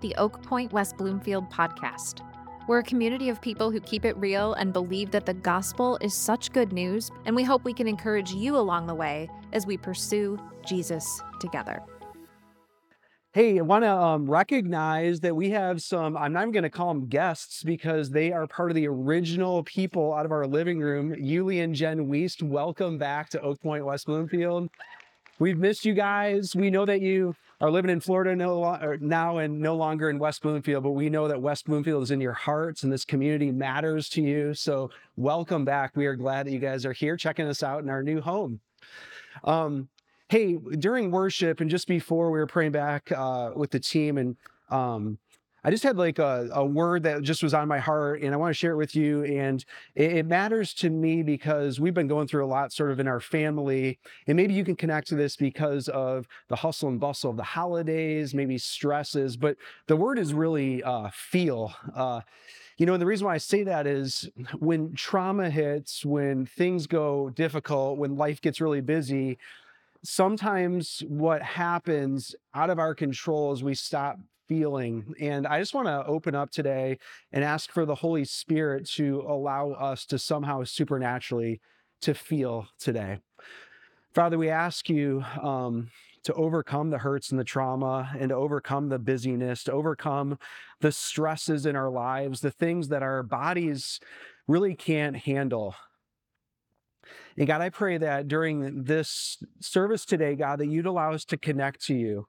the Oak Pointe West Bloomfield podcast. We're a community of people who keep it real and believe that the gospel is such good news, and we hope we can encourage you along the way as we pursue Jesus together. Hey, I want to um, recognize that we have some, I'm not even going to call them guests because they are part of the original people out of our living room. Yuli and Jen Weist, welcome back to Oak Pointe, West Bloomfield. We've missed you guys. We know that you are living in Florida no, now and no longer in West Bloomfield, but we know that West Bloomfield is in your hearts and this community matters to you. So, welcome back. We are glad that you guys are here checking us out in our new home. Um, hey, during worship and just before we were praying back uh, with the team, and um, I just had like a, a, word that just was on my heart, and I want to share it with you. And it, it, matters to me because we've been going through a lot sort of in our family. And maybe you can connect to this because of the hustle and bustle of the holidays, maybe stresses. But the word is really uh, feel. Uh, you know, and the reason why I say that is when trauma hits, when things go difficult, when life gets really busy, sometimes what happens out of our control is we stop feeling. And I just want to open up today and ask for the Holy Spirit to allow us to somehow supernaturally to feel today. Father, we ask you um, to overcome the hurts and the trauma and to overcome the busyness, to overcome the stresses in our lives, the things that our bodies really can't handle. And God, I pray that during this service today, God, that you'd allow us to connect to you.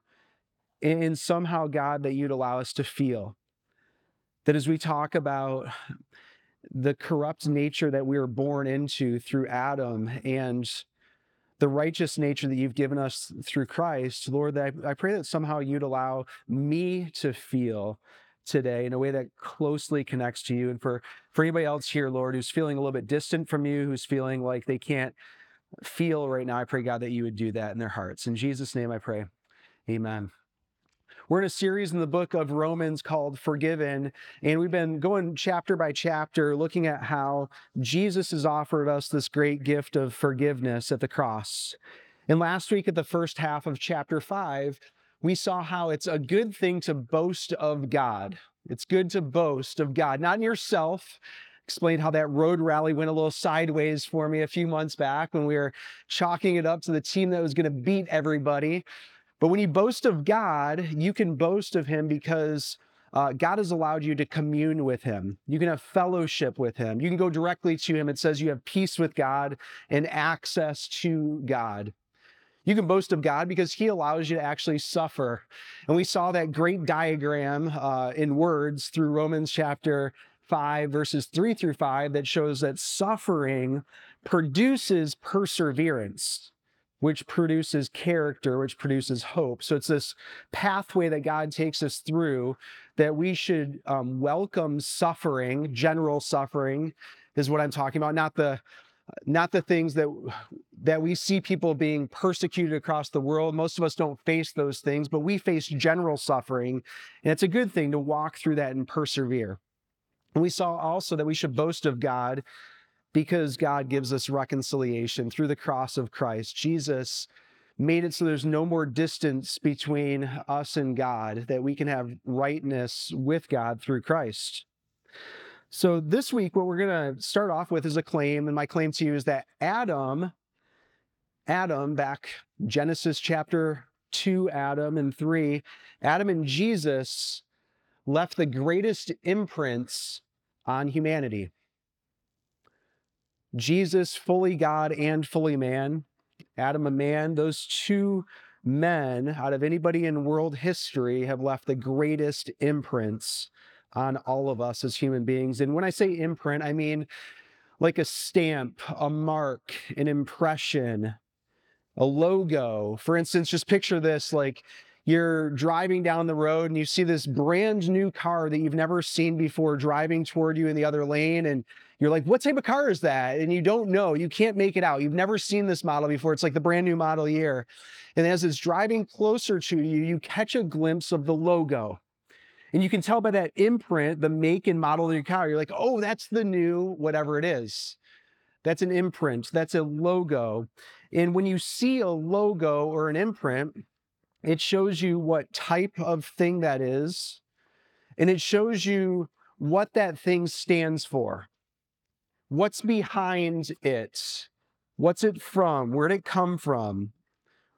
And somehow, God, that you'd allow us to feel that as we talk about the corrupt nature that we were born into through Adam and the righteous nature that you've given us through Christ, Lord, that I, I pray that somehow you'd allow me to feel today in a way that closely connects to you. And for, for anybody else here, Lord, who's feeling a little bit distant from you, who's feeling like they can't feel right now, I pray, God, that you would do that in their hearts. In Jesus' name I pray. Amen. We're in a series in the book of Romans called Forgiven, and we've been going chapter by chapter looking at how Jesus has offered us this great gift of forgiveness at the cross. And last week, at the first half of chapter five, we saw how it's a good thing to boast of God. It's good to boast of God, not in yourself. Explained how that road rally went a little sideways for me a few months back when we were chalking it up to the team that was going to beat everybody. But when you boast of God, you can boast of Him because uh, God has allowed you to commune with Him. You can have fellowship with Him. You can go directly to Him. It says you have peace with God and access to God. You can boast of God because He allows you to actually suffer. And we saw that great diagram uh, in words through Romans chapter 5, verses 3 through 5, that shows that suffering produces perseverance, which produces character, which produces hope. So it's this pathway that God takes us through that we should um, welcome suffering, general suffering is what I'm talking about, not the not the things that that we see people being persecuted across the world most of us don't face those things but we face general suffering and it's a good thing to walk through that and persevere and we saw also that we should boast of god because god gives us reconciliation through the cross of christ jesus made it so there's no more distance between us and god that we can have rightness with god through christ so this week, what we're going to start off with is a claim, and my claim to you is that Adam, Adam, back Genesis chapter 2, Adam and 3, Adam and Jesus left the greatest imprints on humanity. Jesus, fully God and fully man, Adam, a man, those two men out of anybody in world history have left the greatest imprints on all of us as human beings. And when I say imprint, I mean like a stamp, a mark, an impression, a logo. For instance, just picture this like you're driving down the road and you see this brand new car that you've never seen before driving toward you in the other lane. And you're like, what type of car is that? And you don't know. You can't make it out. You've never seen this model before. It's like the brand new model year. And as it's driving closer to you, you catch a glimpse of the logo. And you can tell by that imprint, the make and model of your car. You're like, oh, that's the new whatever it is. That's an imprint. That's a logo. And when you see a logo or an imprint, it shows you what type of thing that is, and it shows you what that thing stands for. What's behind it? What's it from? Where'd it come from?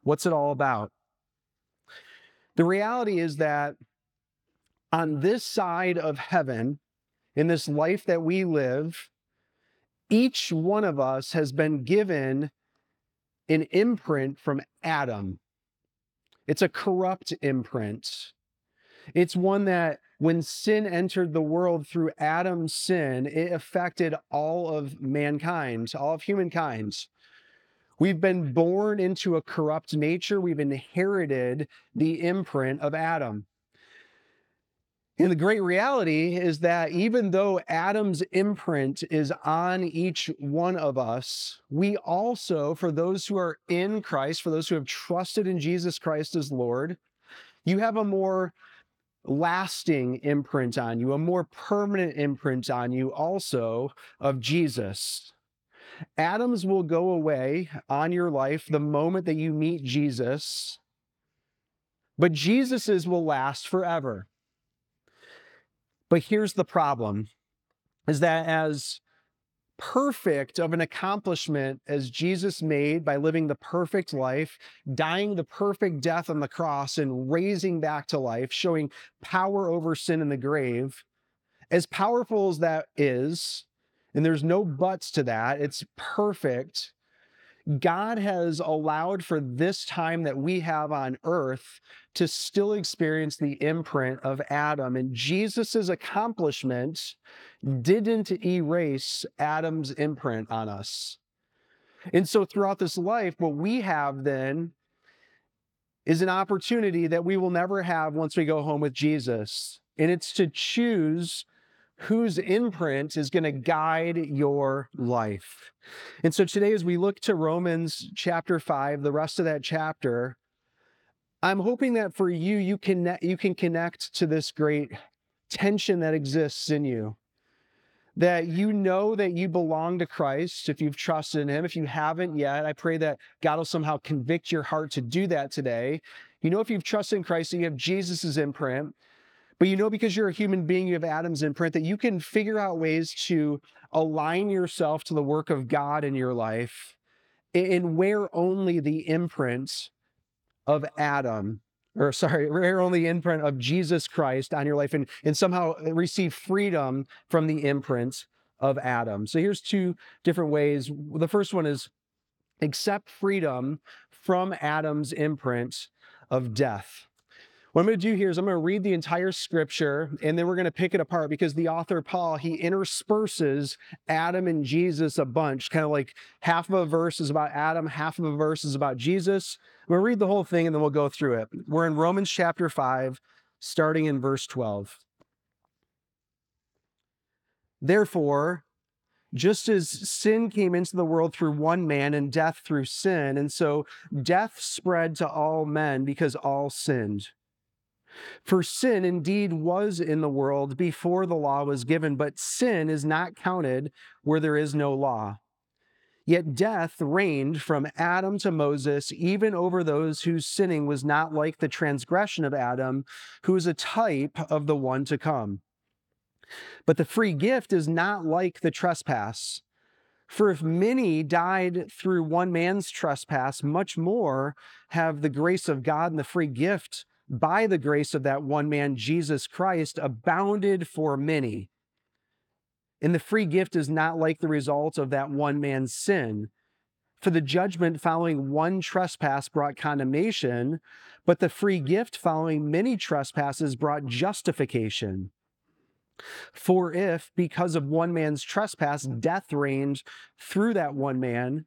What's it all about? The reality is that on this side of heaven, in this life that we live, each one of us has been given an imprint from Adam. It's a corrupt imprint. It's one that when sin entered the world through Adam's sin, it affected all of mankind, all of humankind. We've been born into a corrupt nature. We've inherited the imprint of Adam. And the great reality is that even though Adam's imprint is on each one of us, we also, for those who are in Christ, for those who have trusted in Jesus Christ as Lord, you have a more lasting imprint on you, a more permanent imprint on you also of Jesus. Adam's will go away on your life the moment that you meet Jesus, but Jesus's will last forever. But here's the problem is that as perfect of an accomplishment as Jesus made by living the perfect life, dying the perfect death on the cross, and raising back to life, showing power over sin in the grave, as powerful as that is, and there's no buts to that, it's perfect. God has allowed for this time that we have on earth to still experience the imprint of Adam. And Jesus's accomplishment didn't erase Adam's imprint on us. And so throughout this life, what we have then is an opportunity that we will never have once we go home with Jesus. And it's to choose whose imprint is going to guide your life. And so today, as we look to Romans chapter 5, the rest of that chapter, I'm hoping that for you, you can, you can connect to this great tension that exists in you. That you know that you belong to Christ if you've trusted in Him. If you haven't yet, I pray that God will somehow convict your heart to do that today. You know, if you've trusted in Christ, that you have Jesus's imprint, but you know, because you're a human being, you have Adam's imprint, that you can figure out ways to align yourself to the work of God in your life and wear only the imprint of Adam, or sorry, wear only the imprint of Jesus Christ on your life and, and somehow receive freedom from the imprint of Adam. So here's two different ways. The first one is accept freedom from Adam's imprint of death. What I'm going to do here is I'm going to read the entire scripture and then we're going to pick it apart because the author Paul, he intersperses Adam and Jesus a bunch, kind of like half of a verse is about Adam, half of a verse is about Jesus. We'll read the whole thing and then we'll go through it. We're in Romans chapter 5, starting in verse 12. Therefore, just as sin came into the world through one man and death through sin, and so death spread to all men because all sinned. For sin indeed was in the world before the law was given, but sin is not counted where there is no law. Yet death reigned from Adam to Moses, even over those whose sinning was not like the transgression of Adam, who is a type of the one to come. But the free gift is not like the trespass. For if many died through one man's trespass, much more have the grace of God and the free gift by the grace of that one man, Jesus Christ, abounded for many. And the free gift is not like the result of that one man's sin. For the judgment following one trespass brought condemnation, but the free gift following many trespasses brought justification. For if, because of one man's trespass, death reigned through that one man,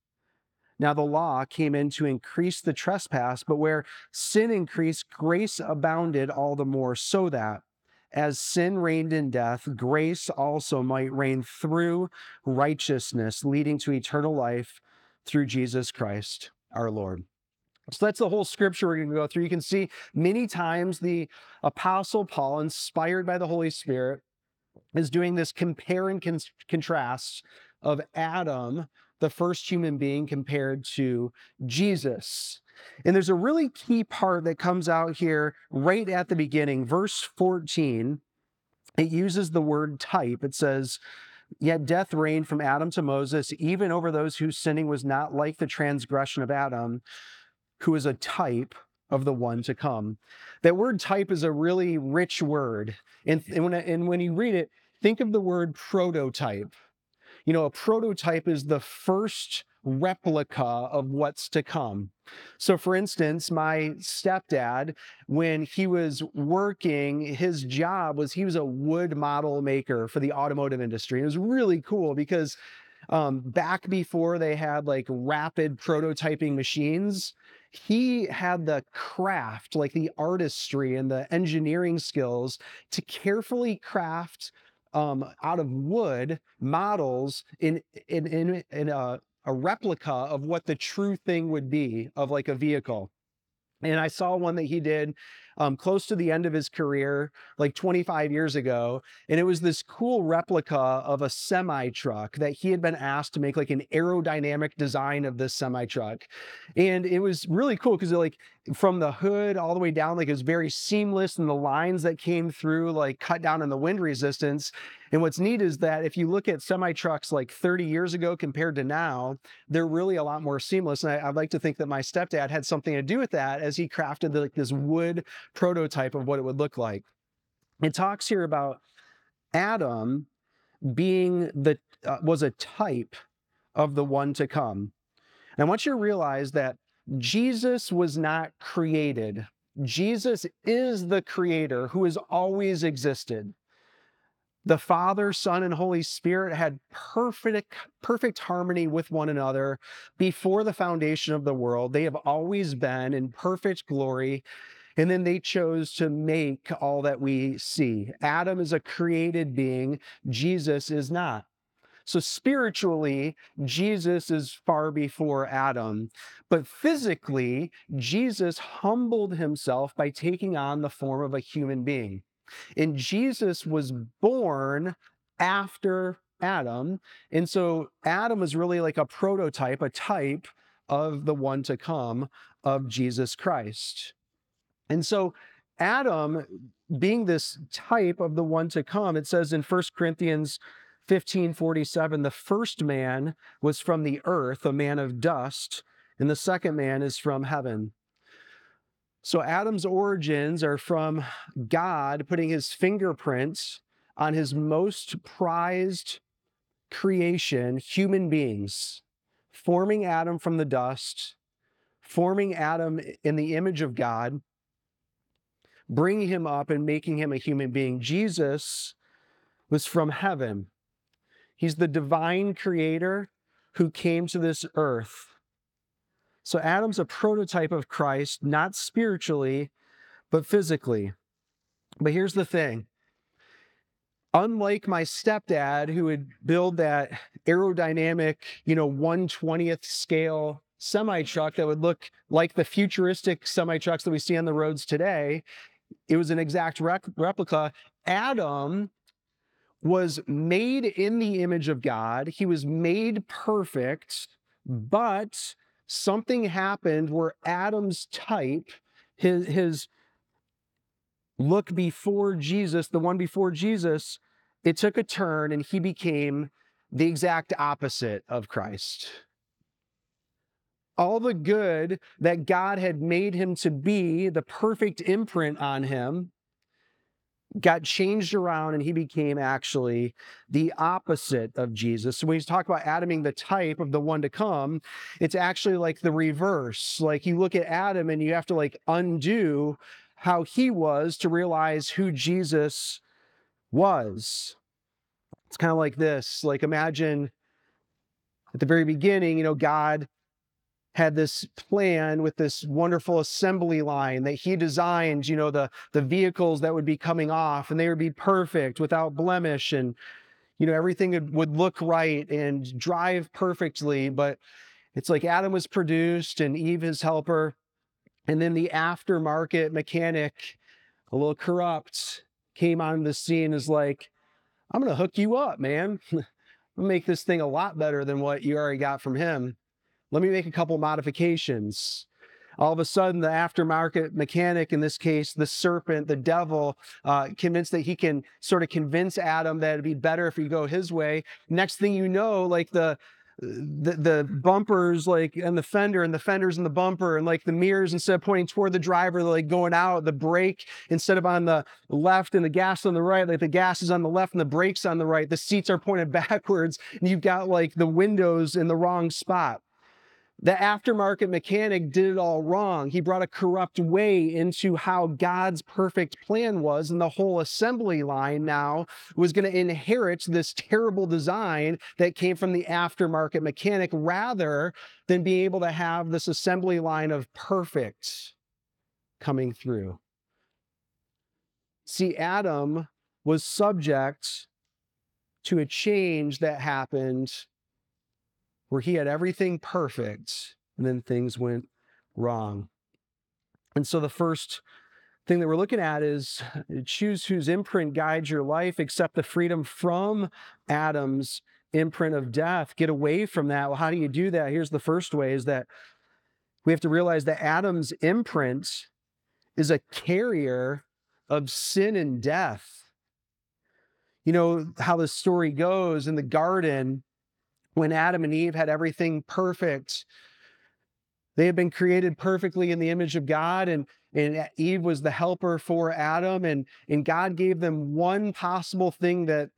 Now the law came in to increase the trespass, but where sin increased, grace abounded all the more, so that as sin reigned in death, grace also might reign through righteousness, leading to eternal life through Jesus Christ our Lord. So that's the whole scripture we're going to go through. You can see many times the Apostle Paul, inspired by the Holy Spirit, is doing this compare and con- contrast of Adam, the first human being, compared to Jesus. And there's a really key part that comes out here right at the beginning, verse 14. It uses the word type. It says, Yet death reigned from Adam to Moses, even over those whose sinning was not like the transgression of Adam, who is a type of the one to come. That word type is a really rich word. And, and, when, and when you read it, think of the word prototype. You know, a prototype is the first replica of what's to come. So, for instance, my stepdad, when he was working, his job was he was a wood model maker for the automotive industry. It was really cool because um, back before they had like rapid prototyping machines, he had the craft, like the artistry and the engineering skills to carefully craft um, out of wood models in in in, in a, a replica of what the true thing would be of like a vehicle. And I saw one that he did um, close to the end of his career, like 25 years ago. And it was this cool replica of a semi truck that he had been asked to make like an aerodynamic design of this semi truck. And it was really cool because like from the hood all the way down, like it was very seamless and the lines that came through like cut down on the wind resistance. And what's neat is that if you look at semi trucks like 30 years ago compared to now, they're really a lot more seamless. And I, would like to think that my stepdad had something to do with that as he crafted like this wood prototype of what it would look like. It talks here about Adam being the uh, was a type of the one to come. And I want you to realize that Jesus was not created. Jesus is the creator who has always existed. The Father, Son, and Holy Spirit had perfect, perfect harmony with one another before the foundation of the world. They have always been in perfect glory. And then they chose to make all that we see. Adam is a created being, Jesus is not. So spiritually, Jesus is far before Adam. But physically, Jesus humbled himself by taking on the form of a human being. And Jesus was born after Adam. And so Adam is really like a prototype, a type of the one to come of Jesus Christ. And so Adam, being this type of the one to come, it says in 1 Corinthians 15 47, the first man was from the earth, a man of dust, and the second man is from heaven. So Adam's origins are from God putting his fingerprints on his most prized creation, human beings, forming Adam from the dust, forming Adam in the image of God, bringing him up and making him a human being. Jesus was from heaven. He's the divine creator who came to this earth. So Adam's a prototype of Christ, not spiritually, but physically. But here's the thing unlike my stepdad, who would build that aerodynamic, you know, 120th scale semi truck that would look like the futuristic semi trucks that we see on the roads today, it was an exact replica. Adam was made in the image of God. He was made perfect, but something happened where Adam's type, his, his look before Jesus, the one before Jesus, it took a turn and he became the exact opposite of Christ. All the good that God had made him to be, the perfect imprint on him, got changed around and he became actually the opposite of Jesus. So when you talk about Adam being the type of the one to come, it's actually like the reverse. Like you look at Adam and you have to like undo how he was to realize who Jesus was. It's kind of like this. Like imagine at the very beginning, you know, God had this plan with this wonderful assembly line that he designed, you know, the, the vehicles that would be coming off and they would be perfect without blemish and, you know, everything would, look right and drive perfectly. But it's like Adam was produced and Eve his helper. And then the aftermarket mechanic, a little corrupt, came on the scene is like, I'm going to hook you up, man. make this thing a lot better than what you already got from him. Let me make a couple modifications. All of a sudden, the aftermarket mechanic, in this case, the serpent, the devil, uh, convinced that he can sort of convince Adam that it'd be better if he go his way. Next thing you know, like the the, the bumpers like and the fender and the fenders and the bumper and like the mirrors instead of pointing toward the driver like going out the brake instead of on the left and the gas on the right like the gas is on the left and the brakes on the right the seats are pointed backwards and you've got like the windows in the wrong spot the aftermarket mechanic did it all wrong. He brought a corrupt way into how God's perfect plan was, and the whole assembly line now was going to inherit this terrible design that came from the aftermarket mechanic rather than be able to have this assembly line of perfect coming through. See, Adam was subject to a change that happened where he had everything perfect and then things went wrong. And so the first thing that we're looking at is uh, choose whose imprint guides your life, accept the freedom from Adam's imprint of death. Get away from that. Well, how do you do that? Here's the first way is that we have to realize that Adam's imprint is a carrier of sin and death. You know how the story goes in the garden when Adam and Eve had everything perfect. They had been created perfectly in the image of God, and, and Eve was the helper for Adam, and, and God gave them one possible thing that,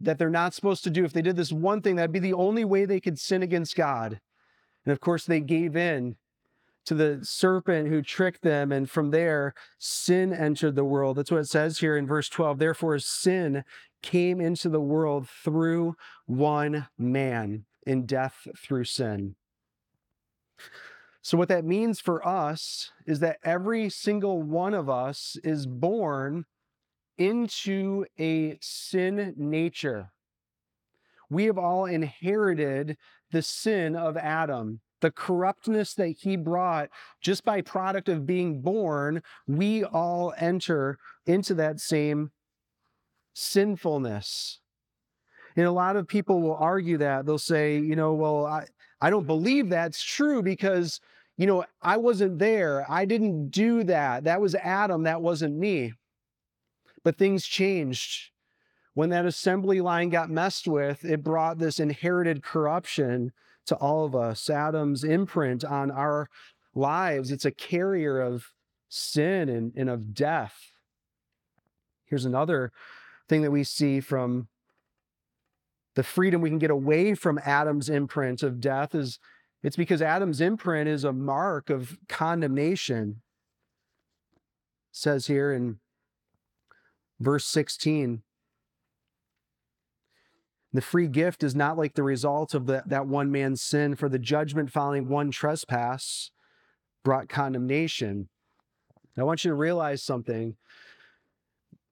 that they're not supposed to do. If they did this one thing, that'd be the only way they could sin against God. And of course, they gave in to the serpent who tricked them. And from there, sin entered the world. That's what it says here in verse 12. Therefore, sin came into the world through one man in death through sin. So, what that means for us is that every single one of us is born into a sin nature. We have all inherited the sin of Adam, the corruptness that he brought just by product of being born. We all enter into that same sinfulness. And a lot of people will argue that. They'll say, you know, well, I, I don't believe that's true because, you know, I wasn't there. I didn't do that. That was Adam. That wasn't me. But things changed. When that assembly line got messed with, it brought this inherited corruption to all of us. Adam's imprint on our lives, it's a carrier of sin and, and of death. Here's another thing that we see from the freedom we can get away from Adam's imprint of death is it's because Adam's imprint is a mark of condemnation. It says here in verse 16 the free gift is not like the result of the, that one man's sin, for the judgment following one trespass brought condemnation. I want you to realize something.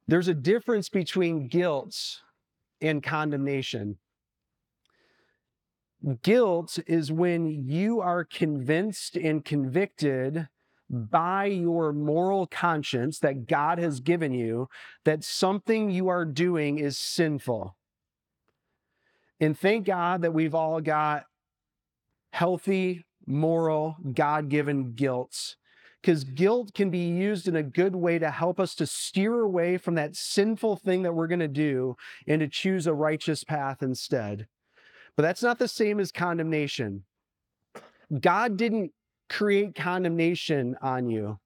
There's a difference between guilt and condemnation. Guilt is when you are convinced and convicted by your moral conscience that God has given you that something you are doing is sinful. And thank God that we've all got healthy, moral, God given guilt because guilt can be used in a good way to help us to steer away from that sinful thing that we're going to do and to choose a righteous path instead. But that's not the same as condemnation. God didn't create condemnation on you.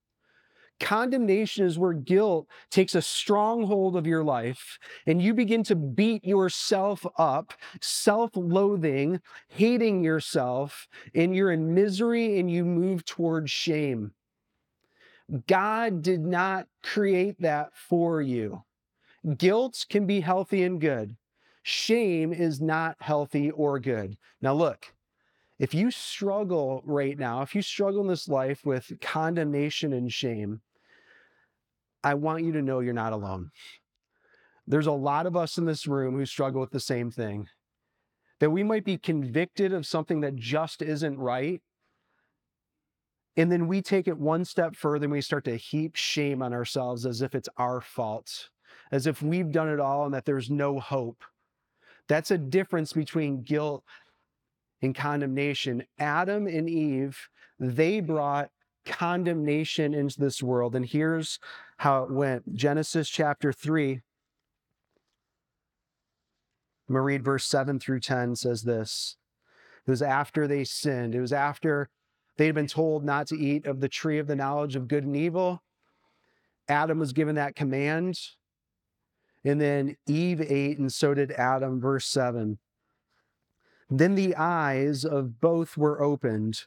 Condemnation is where guilt takes a stronghold of your life and you begin to beat yourself up, self loathing, hating yourself, and you're in misery and you move towards shame. God did not create that for you. Guilt can be healthy and good. Shame is not healthy or good. Now, look, if you struggle right now, if you struggle in this life with condemnation and shame, I want you to know you're not alone. There's a lot of us in this room who struggle with the same thing. That we might be convicted of something that just isn't right. And then we take it one step further and we start to heap shame on ourselves as if it's our fault, as if we've done it all and that there's no hope. That's a difference between guilt and condemnation. Adam and Eve, they brought condemnation into this world. And here's how it went Genesis chapter 3. I'm going to read verse 7 through 10 says this. It was after they sinned. It was after they had been told not to eat of the tree of the knowledge of good and evil. Adam was given that command. And then Eve ate, and so did Adam. Verse 7. Then the eyes of both were opened,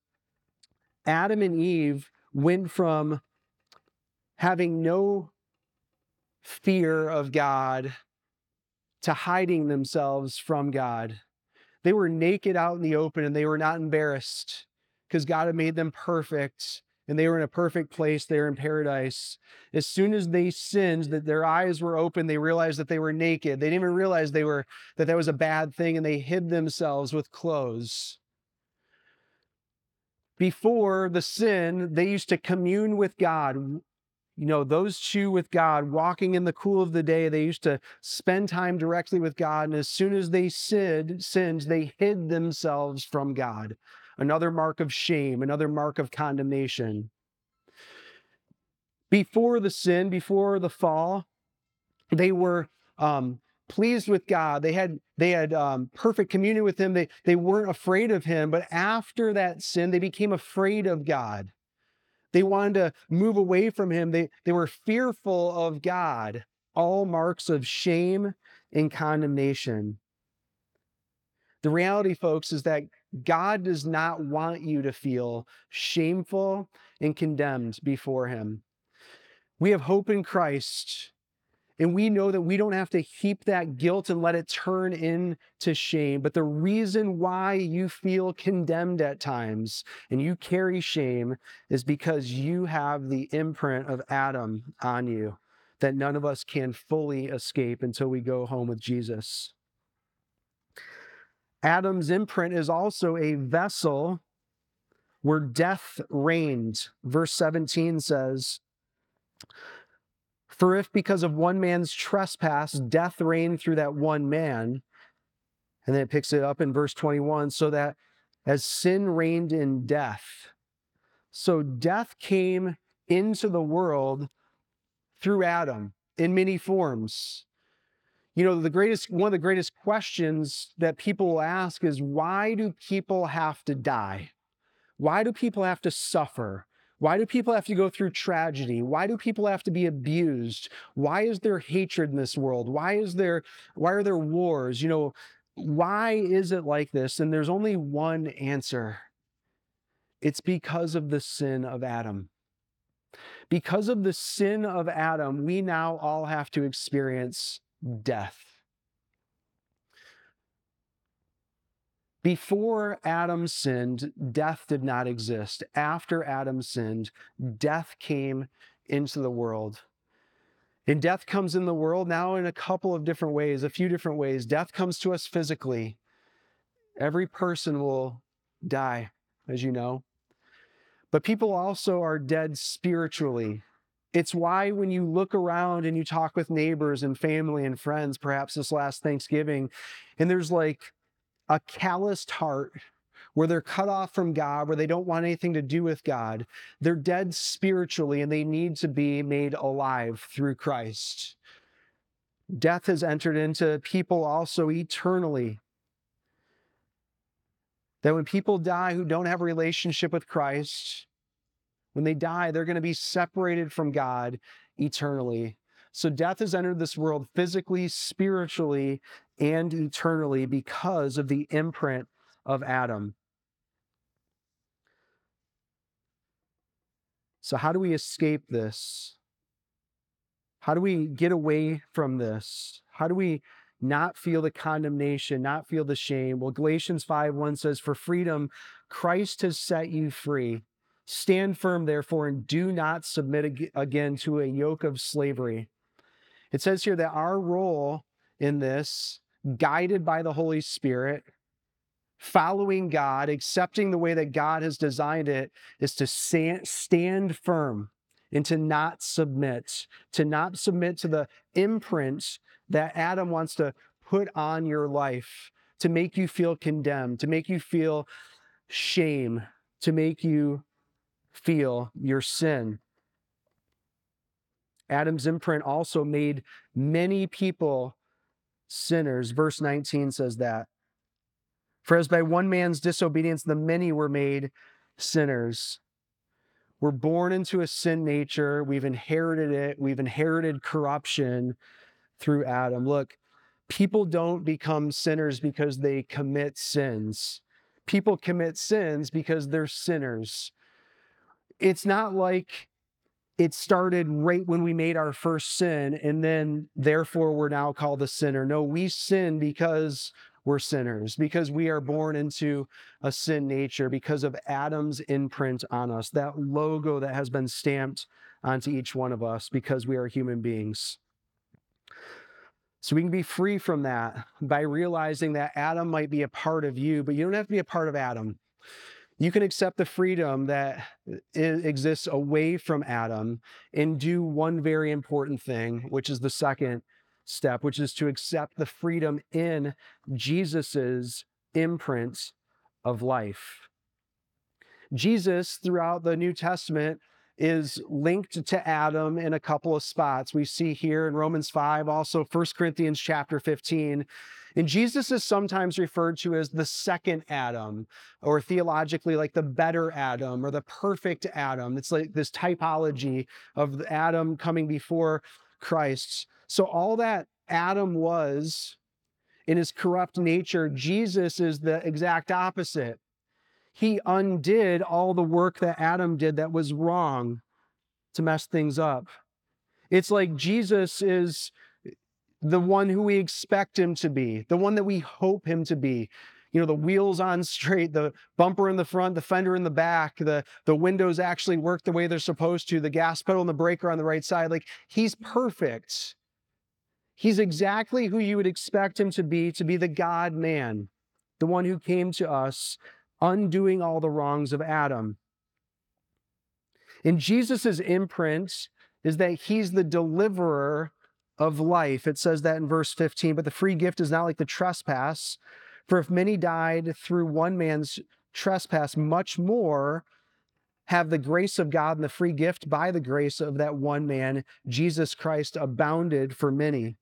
Adam and Eve went from having no fear of God to hiding themselves from God. They were naked out in the open and they were not embarrassed because God had made them perfect and they were in a perfect place there in paradise. As soon as they sinned, that their eyes were open, they realized that they were naked. They didn't even realize they were that that was a bad thing, and they hid themselves with clothes. Before the sin, they used to commune with God. You know, those two with God, walking in the cool of the day, they used to spend time directly with God. And as soon as they sinned, sinned, they hid themselves from God another mark of shame, another mark of condemnation. Before the sin, before the fall, they were um, pleased with God. They had they had um, perfect communion with Him. They they weren't afraid of Him. But after that sin, they became afraid of God. They wanted to move away from Him. They they were fearful of God. All marks of shame and condemnation. The reality, folks, is that God does not want you to feel shameful and condemned before Him. We have hope in Christ, and we know that we don't have to heap that guilt and let it turn into shame. But the reason why you feel condemned at times and you carry shame is because you have the imprint of Adam on you that none of us can fully escape until we go home with Jesus. Adam's imprint is also a vessel where death reigned. Verse 17 says, For if because of one man's trespass death reigned through that one man, and then it picks it up in verse 21, so that as sin reigned in death, so death came into the world through Adam in many forms. You know, the greatest, one of the greatest questions that people will ask is why do people have to die? Why do people have to suffer? Why do people have to go through tragedy? Why do people have to be abused? Why is there hatred in this world? Why is there why are there wars? You know, why is it like this? And there's only one answer. It's because of the sin of Adam. Because of the sin of Adam, we now all have to experience death. Before Adam sinned, death did not exist. After Adam sinned, death came into the world. And death comes in the world now in a couple of different ways, a few different ways. Death comes to us physically. Every person will die, as you know. But people also are dead spiritually. It's why when you look around and you talk with neighbors and family and friends, perhaps this last Thanksgiving, and there's like a calloused heart where they're cut off from God, where they don't want anything to do with God. They're dead spiritually and they need to be made alive through Christ. Death has entered into people also eternally. That when people die who don't have a relationship with Christ, when they die, they're going to be separated from God eternally. So death has entered this world physically, spiritually, and eternally because of the imprint of Adam. So, how do we escape this? How do we get away from this? How do we not feel the condemnation, not feel the shame? Well, Galatians 5 1 says, For freedom, Christ has set you free. Stand firm, therefore, and do not submit again to a yoke of slavery. It says here that our role in this, guided by the Holy Spirit, following God, accepting the way that God has designed it, is to stand firm and to not submit, to not submit to the imprint that Adam wants to put on your life to make you feel condemned, to make you feel shame, to make you feel your sin. Adam's imprint also made many people sinners. Verse 19 says that. For as by one man's disobedience the many were made sinners. We're born into a sin nature. We've inherited it. We've inherited corruption through Adam. Look, people don't become sinners because they commit sins. People commit sins because they're sinners it's not like it started right when we made our first sin and then therefore we're now called the sinner. No, we sin because we're sinners, because we are born into a sin nature, because of Adam's imprint on us, that logo that has been stamped onto each one of us because we are human beings. So we can be free from that by realizing that Adam might be a part of you, but you don't have to be a part of Adam. You can accept the freedom that exists away from Adam and do one very important thing, which is the second step, which is to accept the freedom in Jesus's imprint of life. Jesus, throughout the New Testament, is linked to Adam in a couple of spots. We see here in Romans 5, also 1 Corinthians chapter 15. And Jesus is sometimes referred to as the second Adam, or theologically, like the better Adam or the perfect Adam. It's like this typology of Adam coming before Christ. So, all that Adam was in his corrupt nature, Jesus is the exact opposite. He undid all the work that Adam did that was wrong to mess things up. It's like Jesus is the one who we expect him to be, the one that we hope him to be. You know, the wheels on straight, the bumper in the front, the fender in the back, the, the windows actually work the way they're supposed to, the gas pedal and the breaker on the right side. Like he's perfect. He's exactly who you would expect him to be, to be the God man, the one who came to us, undoing all the wrongs of Adam. And Jesus' imprint is that he's the deliverer of life. It says that in verse 15, but the free gift is not like the trespass. For if many died through one man's trespass, much more have the grace of God and the free gift by the grace of that one man, Jesus Christ, abounded for many.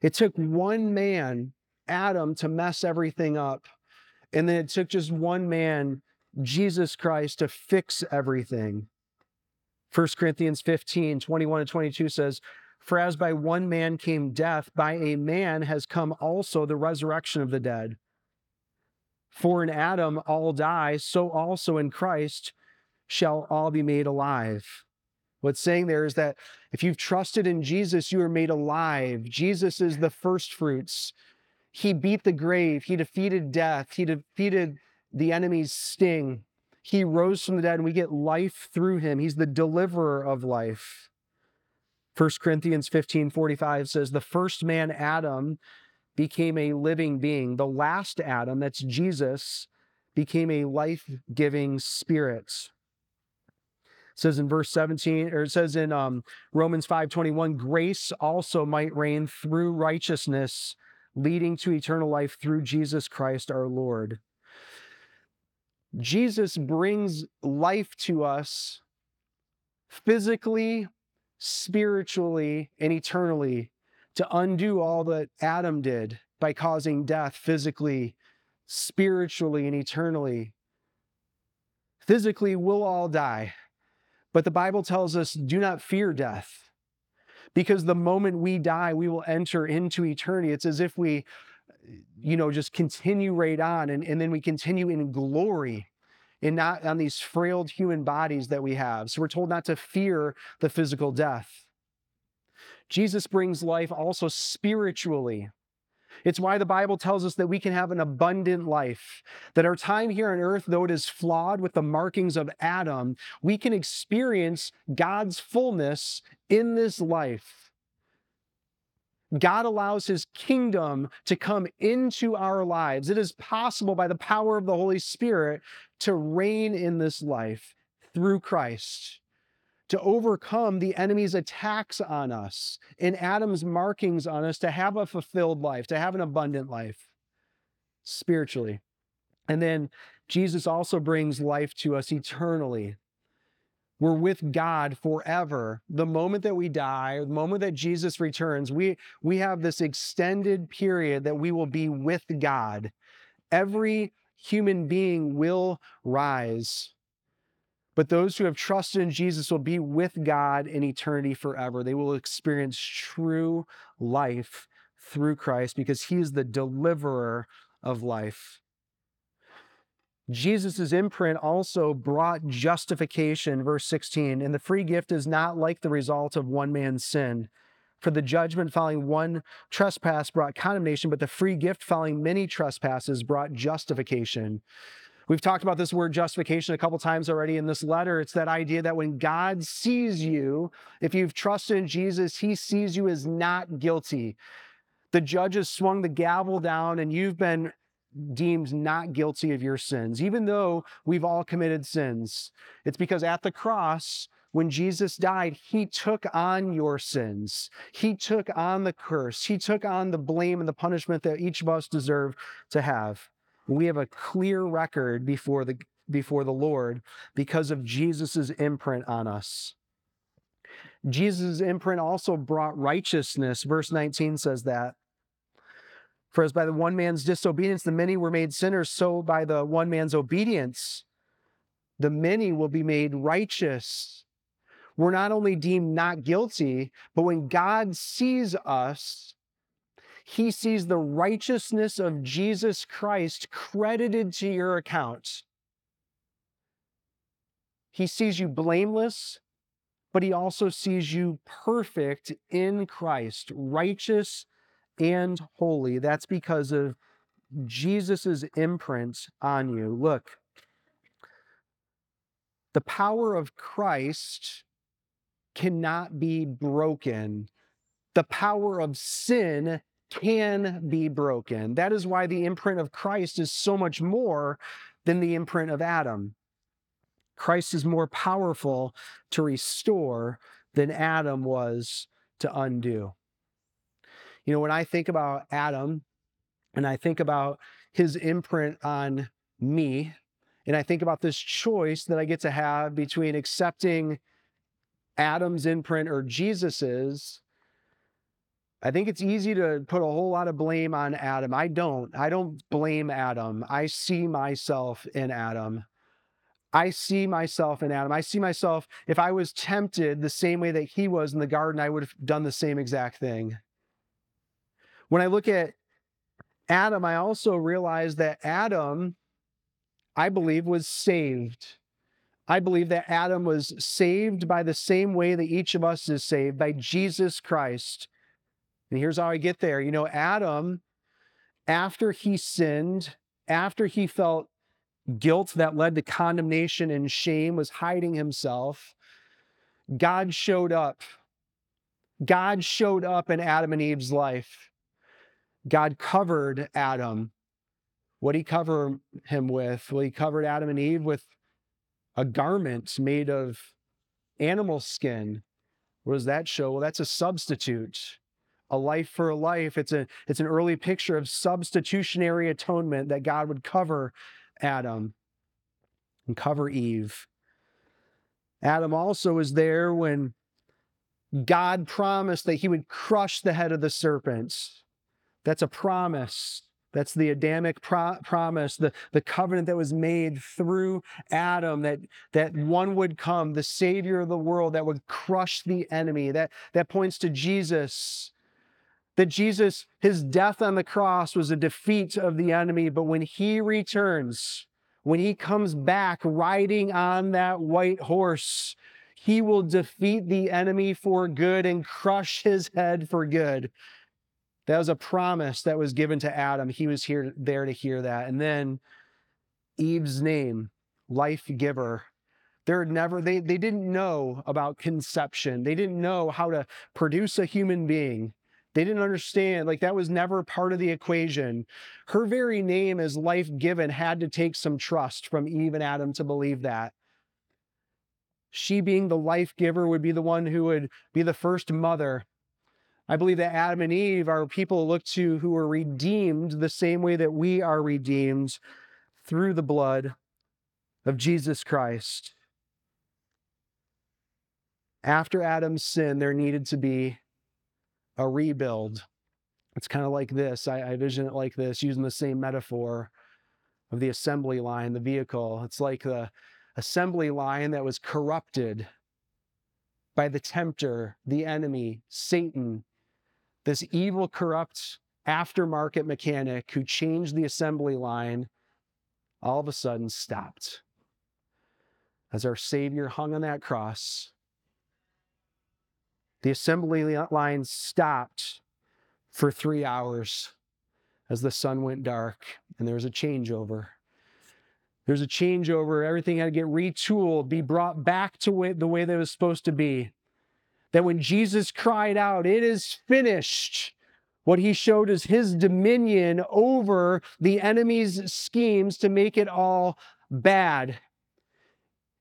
It took one man, Adam, to mess everything up. And then it took just one man, Jesus Christ, to fix everything. 1 Corinthians 15, 21 and 22 says, For as by one man came death, by a man has come also the resurrection of the dead. For in Adam all die, so also in Christ shall all be made alive. What's saying there is that if you've trusted in Jesus, you are made alive. Jesus is the first fruits. He beat the grave, he defeated death, he defeated the enemy's sting. He rose from the dead and we get life through him. He's the deliverer of life. 1 Corinthians 15 45 says, The first man, Adam, became a living being. The last Adam, that's Jesus, became a life giving spirit. It says in verse 17, or it says in um, Romans 5 21, grace also might reign through righteousness, leading to eternal life through Jesus Christ our Lord. Jesus brings life to us physically, spiritually, and eternally to undo all that Adam did by causing death physically, spiritually and eternally. Physically, we'll all die. But the Bible tells us do not fear death because the moment we die, we will enter into eternity. It's as if we, you know, just continue right on and, and then we continue in glory and not on these frail human bodies that we have. So we're told not to fear the physical death. Jesus brings life also spiritually. It's why the Bible tells us that we can have an abundant life, that our time here on earth, though it is flawed with the markings of Adam, we can experience God's fullness in this life. God allows his kingdom to come into our lives. It is possible by the power of the Holy Spirit to reign in this life through Christ to overcome the enemy's attacks on us and Adam's markings on us to have a fulfilled life, to have an abundant life spiritually. And then Jesus also brings life to us eternally. We're with God forever. The moment that we die, the moment that Jesus returns, we, we have this extended period that we will be with God. Every human being will rise but those who have trusted in Jesus will be with God in eternity forever. They will experience true life through Christ because he is the deliverer of life. Jesus' imprint also brought justification, verse 16, and the free gift is not like the result of one man's sin. For the judgment following one trespass brought condemnation, but the free gift following many trespasses brought justification. We've talked about this word justification a couple times already in this letter. It's that idea that when God sees you, if you've trusted in Jesus, he sees you as not guilty. The judge has swung the gavel down and you've been deemed not guilty of your sins, even though we've all committed sins. It's because at the cross, when Jesus died, he took on your sins. He took on the curse. He took on the blame and the punishment that each of us deserve to have. We have a clear record before the, before the Lord because of Jesus' imprint on us. Jesus' imprint also brought righteousness. Verse 19 says that. For as by the one man's disobedience the many were made sinners, so by the one man's obedience the many will be made righteous. We're not only deemed not guilty, but when God sees us, he sees the righteousness of Jesus Christ credited to your account. He sees you blameless, but he also sees you perfect in Christ, righteous and holy. That's because of Jesus' imprint on you. Look, the power of Christ cannot be broken. The power of sin can be broken. That is why the imprint of Christ is so much more than the imprint of Adam. Christ is more powerful to restore than Adam was to undo. You know, when I think about Adam and I think about his imprint on me, and I think about this choice that I get to have between accepting Adam's imprint or Jesus's, I think it's easy to put a whole lot of blame on Adam. I don't. I don't blame Adam. I see myself in Adam. I see myself in Adam. I see myself, if I was tempted the same way that he was in the garden, I would have done the same exact thing. When I look at Adam, I also realize that Adam, I believe, was saved. I believe that Adam was saved by the same way that each of us is saved, by Jesus Christ. And here's how I get there. You know, Adam, after he sinned, after he felt guilt that led to condemnation and shame, was hiding himself, God showed up. God showed up in Adam and Eve's life. God covered Adam. What he cover him with? Well, he covered Adam and Eve with a garment made of animal skin. What does that show? Well, that's a substitute a life for a life. It's a it's an early picture of substitutionary atonement that God would cover Adam and cover Eve. Adam also was there when God promised that he would crush the head of the serpent. That's a promise. That's the Adamic pro- promise, the, the covenant that was made through Adam, that, that one would come, the Savior of the world, that would crush the enemy. That, that points to Jesus. That Jesus, his death on the cross was a defeat of the enemy, but when he returns, when he comes back riding on that white horse, he will defeat the enemy for good and crush his head for good. That was a promise that was given to Adam. He was here there to hear that. And then Eve's name, life giver. They're never they they didn't know about conception. They didn't know how to produce a human being. They didn't understand, like that was never part of the equation. Her very name as life given had to take some trust from Eve and Adam to believe that. She, being the life giver, would be the one who would be the first mother I believe that Adam and Eve are people look to who were redeemed the same way that we are redeemed through the blood of Jesus Christ. After Adam's sin, there needed to be a rebuild. It's kind of like this. I, I vision it like this, using the same metaphor of the assembly line, the vehicle. It's like the assembly line that was corrupted by the tempter, the enemy, Satan, this evil, corrupt aftermarket mechanic who changed the assembly line all of a sudden stopped. As our Savior hung on that cross, the assembly line stopped for three hours as the sun went dark and there was a changeover. There's a changeover. Everything had to get retooled, be brought back to the way that it was supposed to be that when Jesus cried out, It is finished, what he showed is his dominion over the enemy's schemes to make it all bad.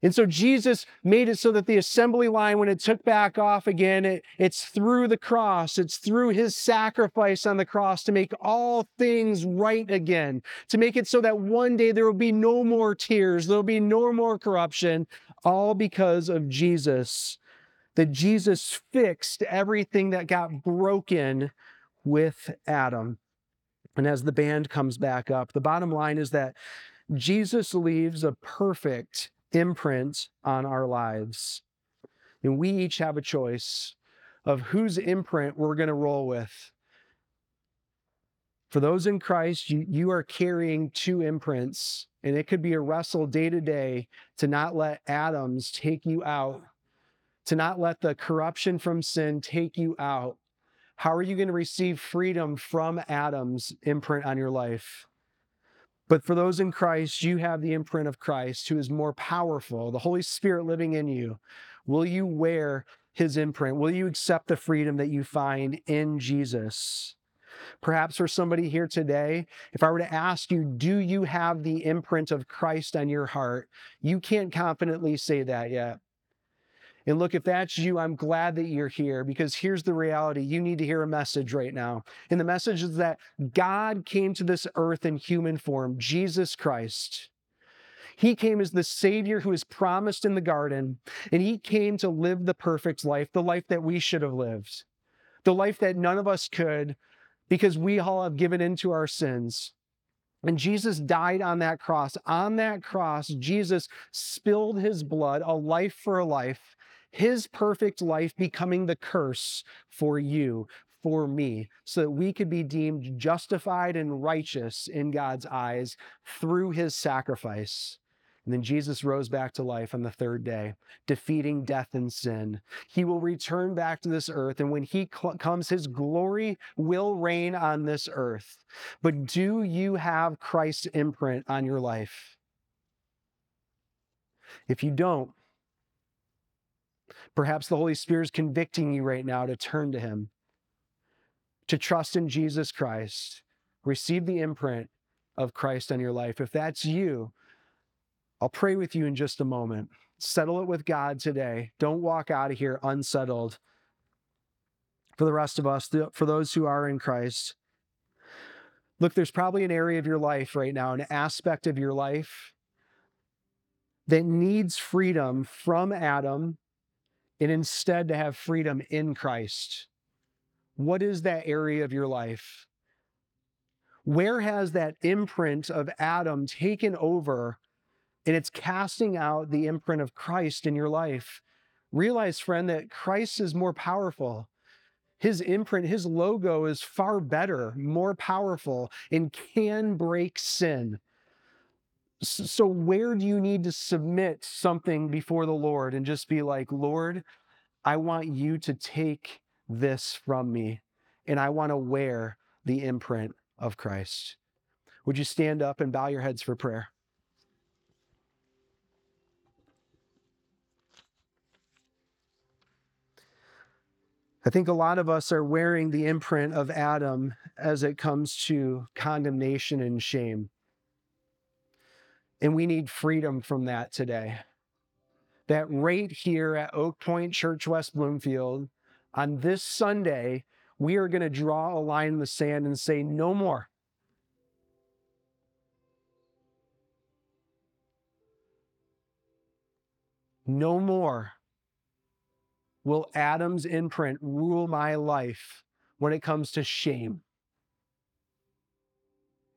And so Jesus made it so that the assembly line, when it took back off again, it, it's through the cross. It's through his sacrifice on the cross to make all things right again, to make it so that one day there will be no more tears, there'll be no more corruption, all because of Jesus that Jesus fixed everything that got broken with Adam. And as the band comes back up, the bottom line is that Jesus leaves a perfect imprint on our lives. And we each have a choice of whose imprint we're going to roll with. For those in Christ, you, you are carrying two imprints, and it could be a wrestle day to day to not let Adams take you out to not let the corruption from sin take you out. How are you going to receive freedom from Adam's imprint on your life? But for those in Christ, you have the imprint of Christ who is more powerful, the Holy Spirit living in you. Will you wear his imprint? Will you accept the freedom that you find in Jesus? Perhaps for somebody here today, if I were to ask you, do you have the imprint of Christ on your heart? You can't confidently say that yet. And look, if that's you, I'm glad that you're here because here's the reality. You need to hear a message right now. And the message is that God came to this earth in human form, Jesus Christ. He came as the Savior who is promised in the garden, and He came to live the perfect life, the life that we should have lived, the life that none of us could because we all have given into our sins. And Jesus died on that cross. On that cross, Jesus spilled his blood, a life for a life, his perfect life becoming the curse for you, for me, so that we could be deemed justified and righteous in God's eyes through his sacrifice. And then Jesus rose back to life on the third day, defeating death and sin. He will return back to this earth, and when he cl- comes, his glory will reign on this earth. But do you have Christ's imprint on your life? If you don't, Perhaps the Holy Spirit is convicting you right now to turn to Him, to trust in Jesus Christ, receive the imprint of Christ on your life. If that's you, I'll pray with you in just a moment. Settle it with God today. Don't walk out of here unsettled. For the rest of us, for those who are in Christ, look, there's probably an area of your life right now, an aspect of your life that needs freedom from Adam and instead to have freedom in Christ. What is that area of your life? Where has that imprint of Adam taken over and it's casting out the imprint of Christ in your life? Realize, friend, that Christ is more powerful. His imprint, his logo is far better, more powerful, and can break sin. So, where do you need to submit something before the Lord and just be like, Lord, I want you to take this from me, and I want to wear the imprint of Christ? Would you stand up and bow your heads for prayer? I think a lot of us are wearing the imprint of Adam as it comes to condemnation and shame. And we need freedom from that today. That right here at Oak Pointe Church West Bloomfield, on this Sunday, we are going to draw a line in the sand and say, no more. No more will Adam's imprint rule my life when it comes to shame.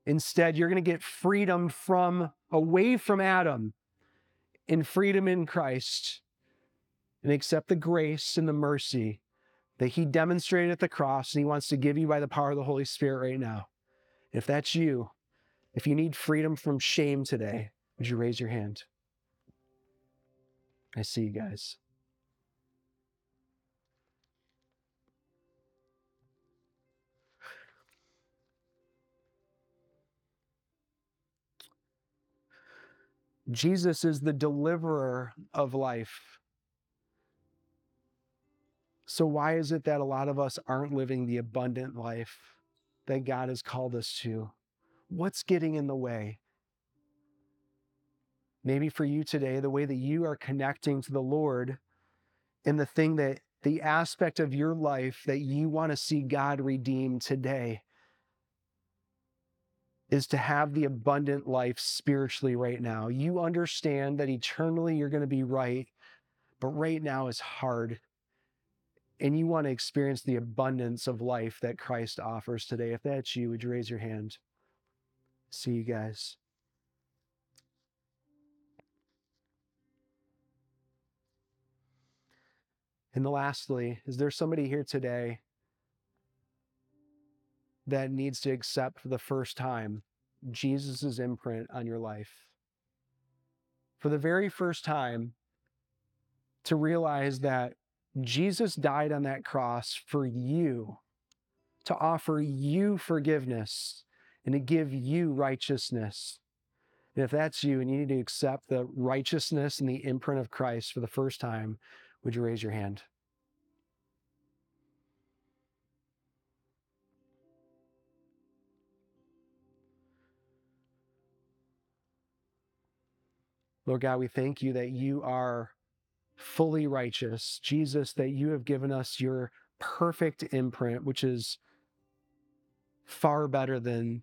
Instead, you're going to get freedom from away from Adam in freedom in Christ and accept the grace and the mercy that he demonstrated at the cross and he wants to give you by the power of the Holy Spirit right now. If that's you, if you need freedom from shame today, would you raise your hand? I see you guys. Jesus is the deliverer of life. So, why is it that a lot of us aren't living the abundant life that God has called us to? What's getting in the way? Maybe for you today, the way that you are connecting to the Lord and the thing that the aspect of your life that you want to see God redeem today is to have the abundant life spiritually right now. You understand that eternally you're going to be right, but right now is hard. And you want to experience the abundance of life that Christ offers today. If that's you, would you raise your hand? See you guys. And lastly, is there somebody here today that needs to accept for the first time Jesus' imprint on your life. For the very first time, to realize that Jesus died on that cross for you, to offer you forgiveness and to give you righteousness. And if that's you and you need to accept the righteousness and the imprint of Christ for the first time, would you raise your hand? Lord God, we thank you that you are fully righteous. Jesus, that you have given us your perfect imprint, which is far better than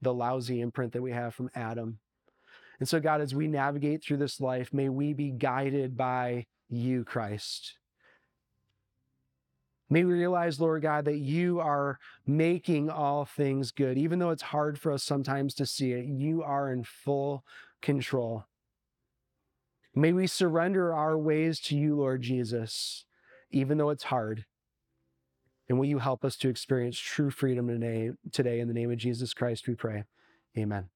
the lousy imprint that we have from Adam. And so, God, as we navigate through this life, may we be guided by you, Christ. May we realize, Lord God, that you are making all things good. Even though it's hard for us sometimes to see it, you are in full control. May we surrender our ways to you, Lord Jesus, even though it's hard. And will you help us to experience true freedom today, today in the name of Jesus Christ, we pray. Amen.